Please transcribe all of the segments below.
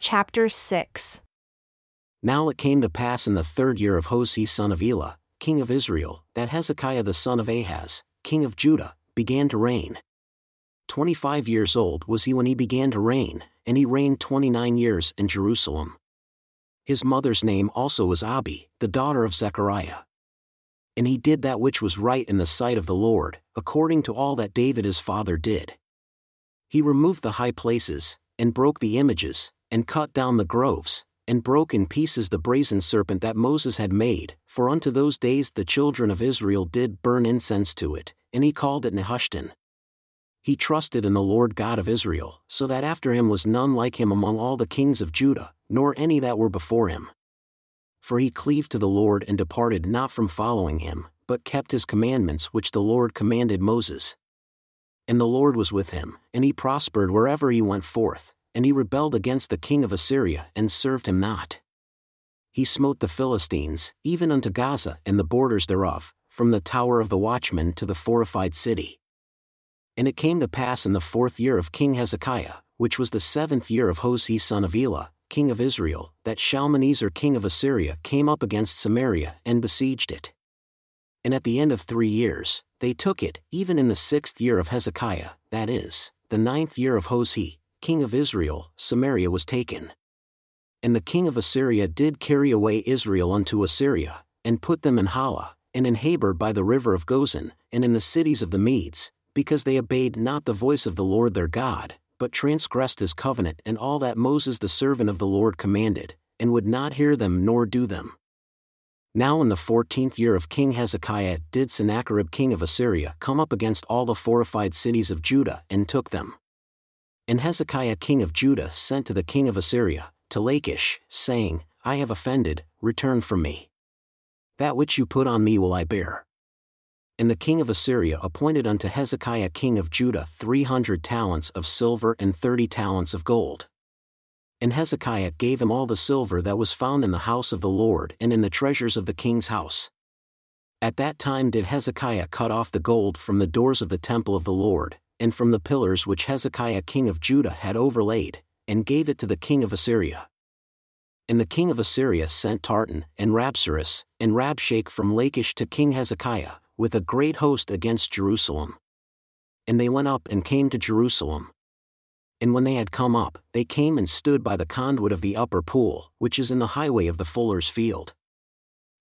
Chapter 6 Now it came to pass in the third year of Hosea son of Elah, king of Israel, that Hezekiah the son of Ahaz, king of Judah, began to reign. Twenty five years old was he when he began to reign, and he reigned twenty nine years in Jerusalem. His mother's name also was Abi, the daughter of Zechariah. And he did that which was right in the sight of the Lord, according to all that David his father did. He removed the high places, and broke the images, and cut down the groves, and broke in pieces the brazen serpent that Moses had made, for unto those days the children of Israel did burn incense to it, and he called it Nehushtan. He trusted in the Lord God of Israel, so that after him was none like him among all the kings of Judah, nor any that were before him. For he cleaved to the Lord and departed not from following him, but kept his commandments which the Lord commanded Moses. And the Lord was with him, and he prospered wherever he went forth, and he rebelled against the king of Assyria and served him not. He smote the Philistines, even unto Gaza and the borders thereof, from the tower of the watchman to the fortified city. And it came to pass in the fourth year of King Hezekiah, which was the seventh year of Hosea son of Elah, king of Israel, that Shalmaneser king of Assyria came up against Samaria and besieged it. And at the end of three years, they took it, even in the sixth year of Hezekiah, that is, the ninth year of Hosea, king of Israel, Samaria was taken. And the king of Assyria did carry away Israel unto Assyria, and put them in Hala, and in Habor by the river of Gozan, and in the cities of the Medes, because they obeyed not the voice of the Lord their God, but transgressed his covenant and all that Moses the servant of the Lord commanded, and would not hear them nor do them. Now in the fourteenth year of King Hezekiah did Sennacherib king of Assyria come up against all the fortified cities of Judah and took them. And Hezekiah king of Judah sent to the king of Assyria, to Lachish, saying, I have offended, return from me. That which you put on me will I bear. And the king of Assyria appointed unto Hezekiah king of Judah three hundred talents of silver and thirty talents of gold. And Hezekiah gave him all the silver that was found in the house of the Lord and in the treasures of the king's house. At that time did Hezekiah cut off the gold from the doors of the temple of the Lord, and from the pillars which Hezekiah king of Judah had overlaid, and gave it to the king of Assyria. And the king of Assyria sent Tartan, and Rabsaris, and Rabshakeh from Lachish to King Hezekiah, with a great host against Jerusalem. And they went up and came to Jerusalem. And when they had come up, they came and stood by the conduit of the upper pool, which is in the highway of the fuller's field.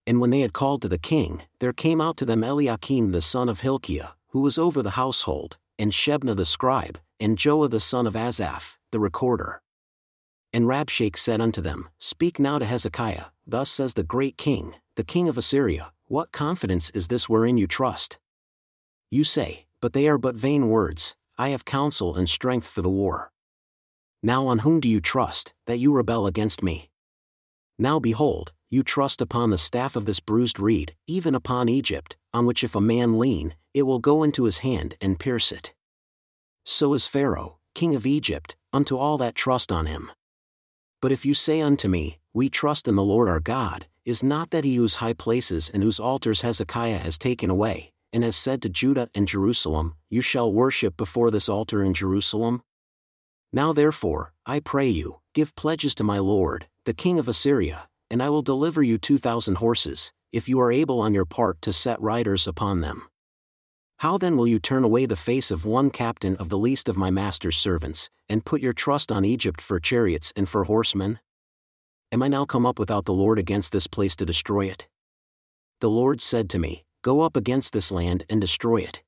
And when they had called to the king, there came out to them Eliakim the son of Hilkiah, who was over the household, and Shebna the scribe, and Joah the son of Asaph, the recorder. And Rabshakeh said unto them, Speak now to Hezekiah, thus says the great king, the king of Assyria, What confidence is this wherein you trust? You say, But they are but vain words, I have counsel and strength for the war. Now on whom do you trust, that you rebel against me? Now behold, you trust upon the staff of this bruised reed, even upon Egypt, on which if a man lean, it will go into his hand and pierce it. So is Pharaoh, king of Egypt, unto all that trust on him. But if you say unto me, We trust in the Lord our God, is not that he whose high places and whose altars Hezekiah has taken away, and has said to Judah and Jerusalem, You shall worship before this altar in Jerusalem? Now therefore, I pray you, give pledges to my Lord, the king of Assyria, and I will deliver you two thousand horses, if you are able on your part to set riders upon them. How then will you turn away the face of one captain of the least of my master's servants, and put your trust on Egypt for chariots and for horsemen? Am I now come up without the Lord against this place to destroy it? The Lord said to me, Go up against this land and destroy it.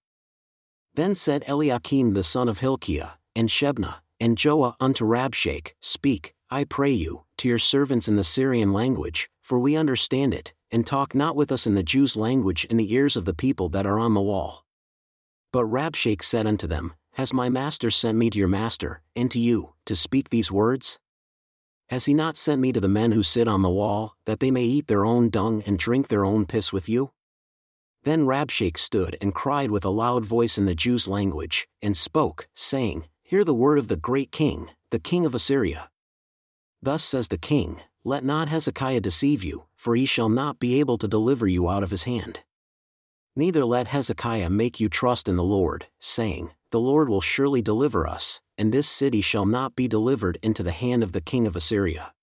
Then said Eliakim the son of Hilkiah, and Shebna, and Joah unto Rabshakeh, Speak, I pray you, to your servants in the Syrian language, for we understand it, and talk not with us in the Jews' language in the ears of the people that are on the wall. But Rabshakeh said unto them, Has my master sent me to your master, and to you, to speak these words? Has he not sent me to the men who sit on the wall, that they may eat their own dung and drink their own piss with you? Then Rabshakeh stood and cried with a loud voice in the Jews' language, and spoke, saying, Hear the word of the great king, the king of Assyria. Thus says the king, Let not Hezekiah deceive you, for he shall not be able to deliver you out of his hand. Neither let Hezekiah make you trust in the Lord, saying, The Lord will surely deliver us, and this city shall not be delivered into the hand of the king of Assyria.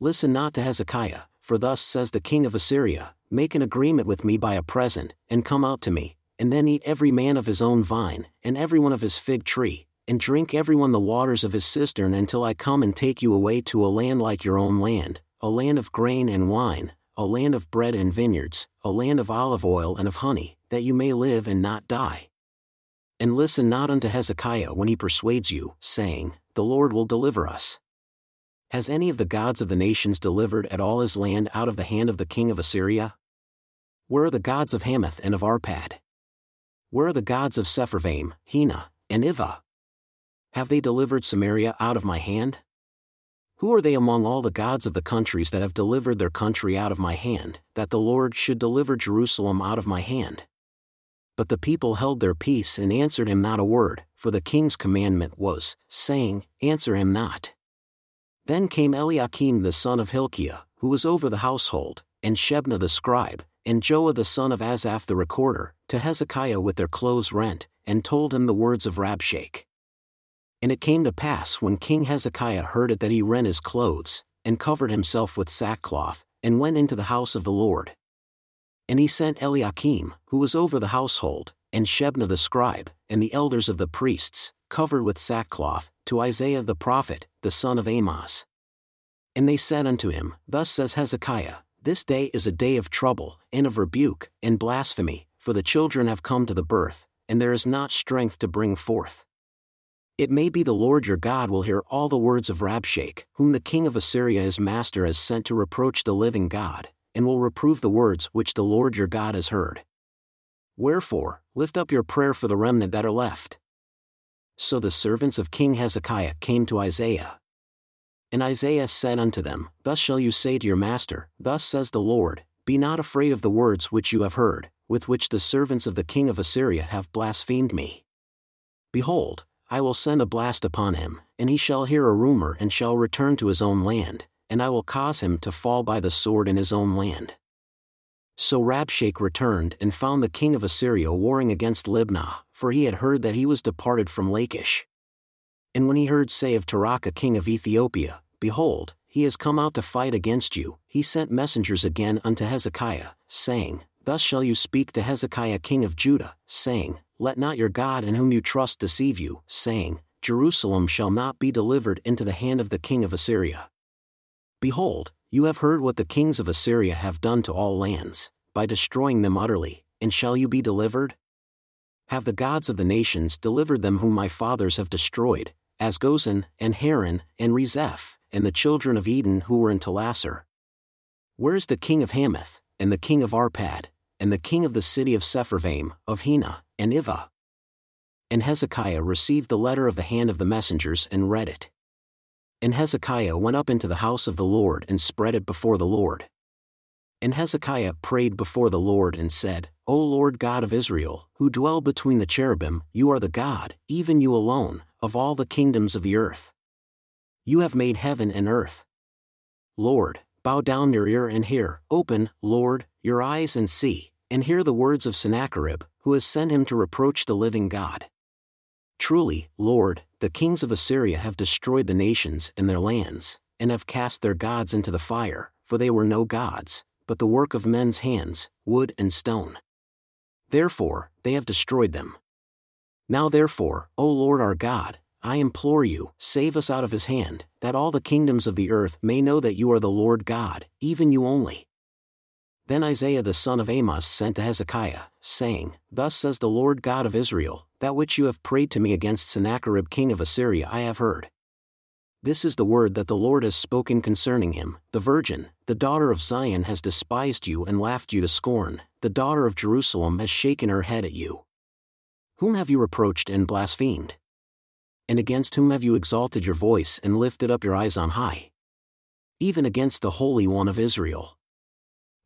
Listen not to Hezekiah, for thus says the king of Assyria Make an agreement with me by a present, and come out to me, and then eat every man of his own vine, and every one of his fig tree, and drink every one the waters of his cistern until I come and take you away to a land like your own land, a land of grain and wine, a land of bread and vineyards, a land of olive oil and of honey, that you may live and not die. And listen not unto Hezekiah when he persuades you, saying, The Lord will deliver us. Has any of the gods of the nations delivered at all his land out of the hand of the king of Assyria? Where are the gods of Hamath and of Arpad? Where are the gods of Sepharvaim, Hena, and Ivvah? Have they delivered Samaria out of my hand? Who are they among all the gods of the countries that have delivered their country out of my hand, that the Lord should deliver Jerusalem out of my hand? But the people held their peace and answered him not a word, for the king's commandment was, saying, Answer him not. Then came Eliakim the son of Hilkiah, who was over the household, and Shebna the scribe, and Joah the son of Asaph the recorder, to Hezekiah with their clothes rent, and told him the words of Rabshakeh. And it came to pass when King Hezekiah heard it that he rent his clothes, and covered himself with sackcloth, and went into the house of the Lord. And he sent Eliakim, who was over the household, and Shebna the scribe, and the elders of the priests, covered with sackcloth, to Isaiah the prophet, the son of Amoz. And they said unto him, Thus says Hezekiah, This day is a day of trouble, and of rebuke, and blasphemy, for the children have come to the birth, and there is not strength to bring forth. It may be the Lord your God will hear all the words of Rabshakeh, whom the king of Assyria his master has sent to reproach the living God, and will reprove the words which the Lord your God has heard. Wherefore, lift up your prayer for the remnant that are left. So the servants of King Hezekiah came to Isaiah. And Isaiah said unto them, Thus shall you say to your master, Thus says the Lord, Be not afraid of the words which you have heard, with which the servants of the king of Assyria have blasphemed me. Behold, I will send a blast upon him, and he shall hear a rumor and shall return to his own land, and I will cause him to fall by the sword in his own land. So Rabshakeh returned and found the king of Assyria warring against Libnah, for he had heard that he was departed from Lachish. And when he heard say of Tirhakah king of Ethiopia, Behold, he has come out to fight against you, he sent messengers again unto Hezekiah, saying, Thus shall you speak to Hezekiah king of Judah, saying, Let not your God in whom you trust deceive you, saying, Jerusalem shall not be delivered into the hand of the king of Assyria. Behold, you have heard what the kings of Assyria have done to all lands, by destroying them utterly, and shall you be delivered? Have the gods of the nations delivered them whom my fathers have destroyed, as Gozan, and Haran, and Rezeph, and the children of Eden who were in Telassar? Where is the king of Hamath, and the king of Arpad, and the king of the city of Sepharvaim, of Hena, and Ivvah? And Hezekiah received the letter of the hand of the messengers and read it. And Hezekiah went up into the house of the Lord and spread it before the Lord. And Hezekiah prayed before the Lord and said, O Lord God of Israel, who dwell between the cherubim, you are the God, even you alone, of all the kingdoms of the earth. You have made heaven and earth. Lord, bow down your ear and hear, open, Lord, your eyes and see, and hear the words of Sennacherib, who has sent him to reproach the living God. Truly, Lord, the kings of Assyria have destroyed the nations and their lands, and have cast their gods into the fire, for they were no gods, but the work of men's hands, wood and stone. Therefore, they have destroyed them. Now therefore, O Lord our God, I implore you, save us out of his hand, that all the kingdoms of the earth may know that you are the Lord God, even you only. Then Isaiah the son of Amoz sent to Hezekiah, saying, Thus says the Lord God of Israel, That which you have prayed to me against Sennacherib king of Assyria I have heard. This is the word that the Lord has spoken concerning him The virgin, the daughter of Zion has despised you and laughed you to scorn, the daughter of Jerusalem has shaken her head at you. Whom have you reproached and blasphemed? And against whom have you exalted your voice and lifted up your eyes on high? Even against the Holy One of Israel.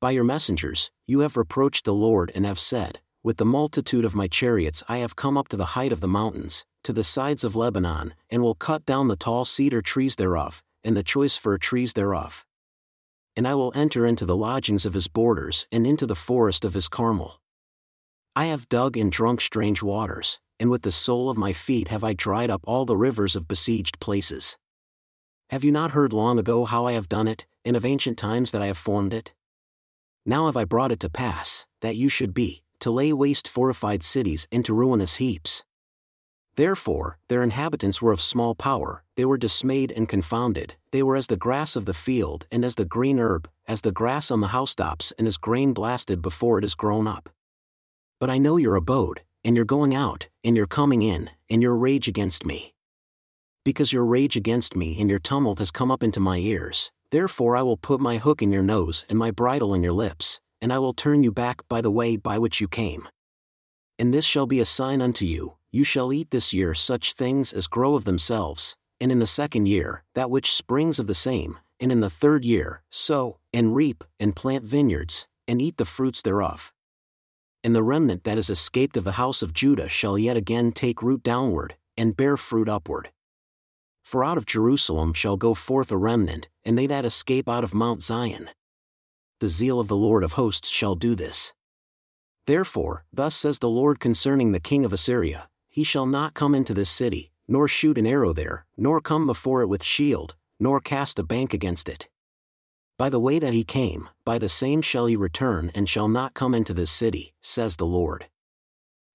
By your messengers, you have reproached the Lord and have said, With the multitude of my chariots I have come up to the height of the mountains, to the sides of Lebanon, and will cut down the tall cedar trees thereof, and the choice fir trees thereof. And I will enter into the lodgings of his borders and into the forest of his Carmel. I have dug and drunk strange waters, and with the sole of my feet have I dried up all the rivers of besieged places. Have you not heard long ago how I have done it, and of ancient times that I have formed it? Now have I brought it to pass, that you should be, to lay waste fortified cities into ruinous heaps. Therefore, their inhabitants were of small power, they were dismayed and confounded, they were as the grass of the field and as the green herb, as the grass on the housetops and as grain blasted before it is grown up. But I know your abode, and your going out, and your coming in, and your rage against me. Because your rage against me and your tumult has come up into my ears, therefore I will put my hook in your nose and my bridle in your lips, and I will turn you back by the way by which you came. And this shall be a sign unto you you shall eat this year such things as grow of themselves, and in the second year, that which springs of the same, and in the third year, sow, and reap, and plant vineyards, and eat the fruits thereof. And the remnant that is escaped of the house of Judah shall yet again take root downward, and bear fruit upward. For out of Jerusalem shall go forth a remnant, and they that escape out of Mount Zion. The zeal of the Lord of hosts shall do this. Therefore, thus says the Lord concerning the king of Assyria he shall not come into this city, nor shoot an arrow there, nor come before it with shield, nor cast a bank against it. By the way that he came, by the same shall he return and shall not come into this city, says the Lord.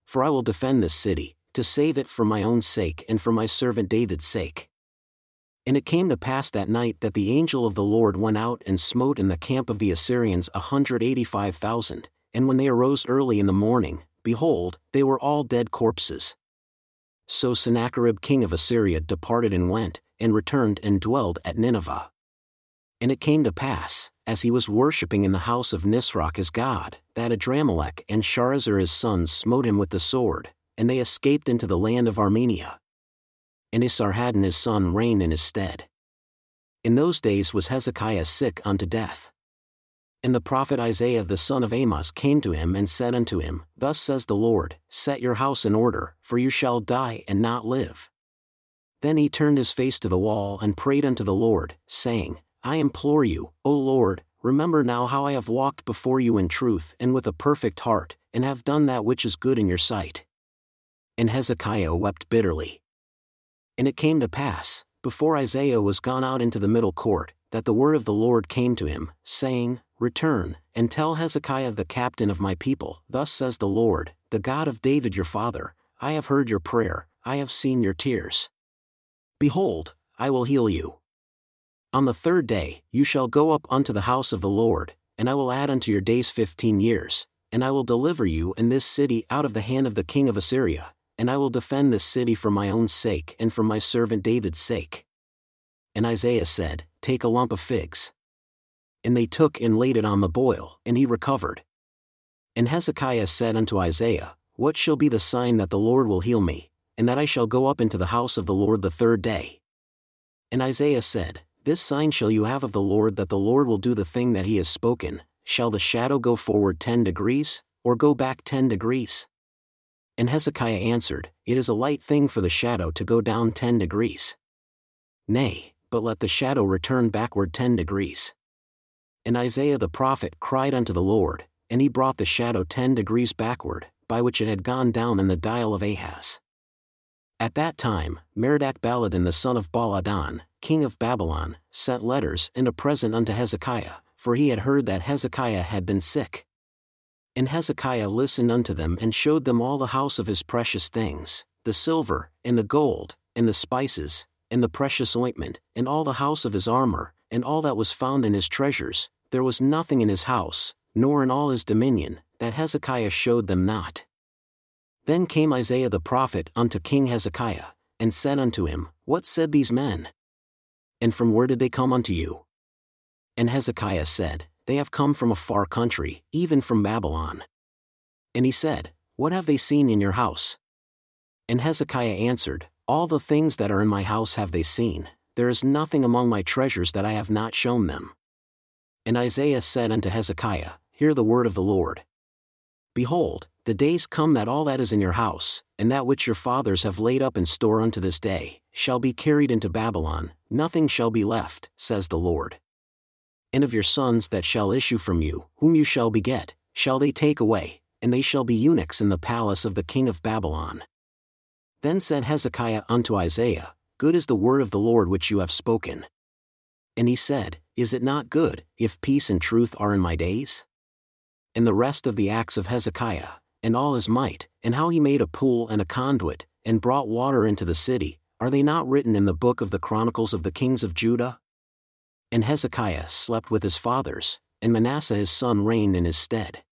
For I will defend this city, to save it for my own sake and for my servant David's sake. And it came to pass that night that the angel of the Lord went out and smote in the camp of the Assyrians a hundred eighty five thousand, and when they arose early in the morning, behold, they were all dead corpses. So Sennacherib king of Assyria departed and went, and returned and dwelled at Nineveh. And it came to pass, as he was worshipping in the house of Nisroch his god, that Adrammelech and Sharezer his sons smote him with the sword, and they escaped into the land of Armenia. And Esarhaddon his son reigned in his stead. In those days was Hezekiah sick unto death. And the prophet Isaiah the son of Amoz came to him and said unto him, Thus says the Lord, Set your house in order, for you shall die and not live. Then he turned his face to the wall and prayed unto the Lord, saying, I implore you, O Lord, remember now how I have walked before you in truth and with a perfect heart, and have done that which is good in your sight. And Hezekiah wept bitterly. And it came to pass, before Isaiah was gone out into the middle court, that the word of the Lord came to him, saying, Return, and tell Hezekiah the captain of my people, Thus says the Lord, the God of David your father, I have heard your prayer, I have seen your tears. Behold, I will heal you. On the third day, you shall go up unto the house of the Lord, and I will add unto your days fifteen years, and I will deliver you and this city out of the hand of the king of Assyria, and I will defend this city for my own sake and for my servant David's sake. And Isaiah said, Take a lump of figs and they took and laid it on the boil, and he recovered. And Hezekiah said unto Isaiah, What shall be the sign that the Lord will heal me, and that I shall go up into the house of the Lord the third day? And Isaiah said, This sign shall you have of the Lord that the Lord will do the thing that he has spoken. Shall the shadow go forward ten degrees, or go back ten degrees? And Hezekiah answered, It is a light thing for the shadow to go down ten degrees. Nay, but let the shadow return backward ten degrees. And Isaiah the prophet cried unto the Lord, and he brought the shadow ten degrees backward, by which it had gone down in the dial of Ahaz. At that time, Merodach Baladan the son of Baladan, king of Babylon, sent letters and a present unto Hezekiah, for he had heard that Hezekiah had been sick. And Hezekiah listened unto them and showed them all the house of his precious things, the silver, and the gold, and the spices, and the precious ointment, and all the house of his armor, and all that was found in his treasures, there was nothing in his house, nor in all his dominion, that Hezekiah showed them not. Then came Isaiah the prophet unto King Hezekiah, and said unto him, What said these men? And from where did they come unto you? And Hezekiah said, They have come from a far country, even from Babylon. And he said, What have they seen in your house? And Hezekiah answered, All the things that are in my house have they seen, there is nothing among my treasures that I have not shown them. And Isaiah said unto Hezekiah, Hear the word of the Lord. Behold, the days come that all that is in your house, and that which your fathers have laid up in store unto this day, shall be carried into Babylon, nothing shall be left, says the Lord. And of your sons that shall issue from you, whom you shall beget, shall they take away, and they shall be eunuchs in the palace of the king of Babylon. Then said Hezekiah unto Isaiah, Good is the word of the Lord which you have spoken. And he said, Is it not good, if peace and truth are in my days? And the rest of the acts of Hezekiah, and all his might, and how he made a pool and a conduit, and brought water into the city, are they not written in the book of the Chronicles of the Kings of Judah? And Hezekiah slept with his fathers, and Manasseh his son reigned in his stead.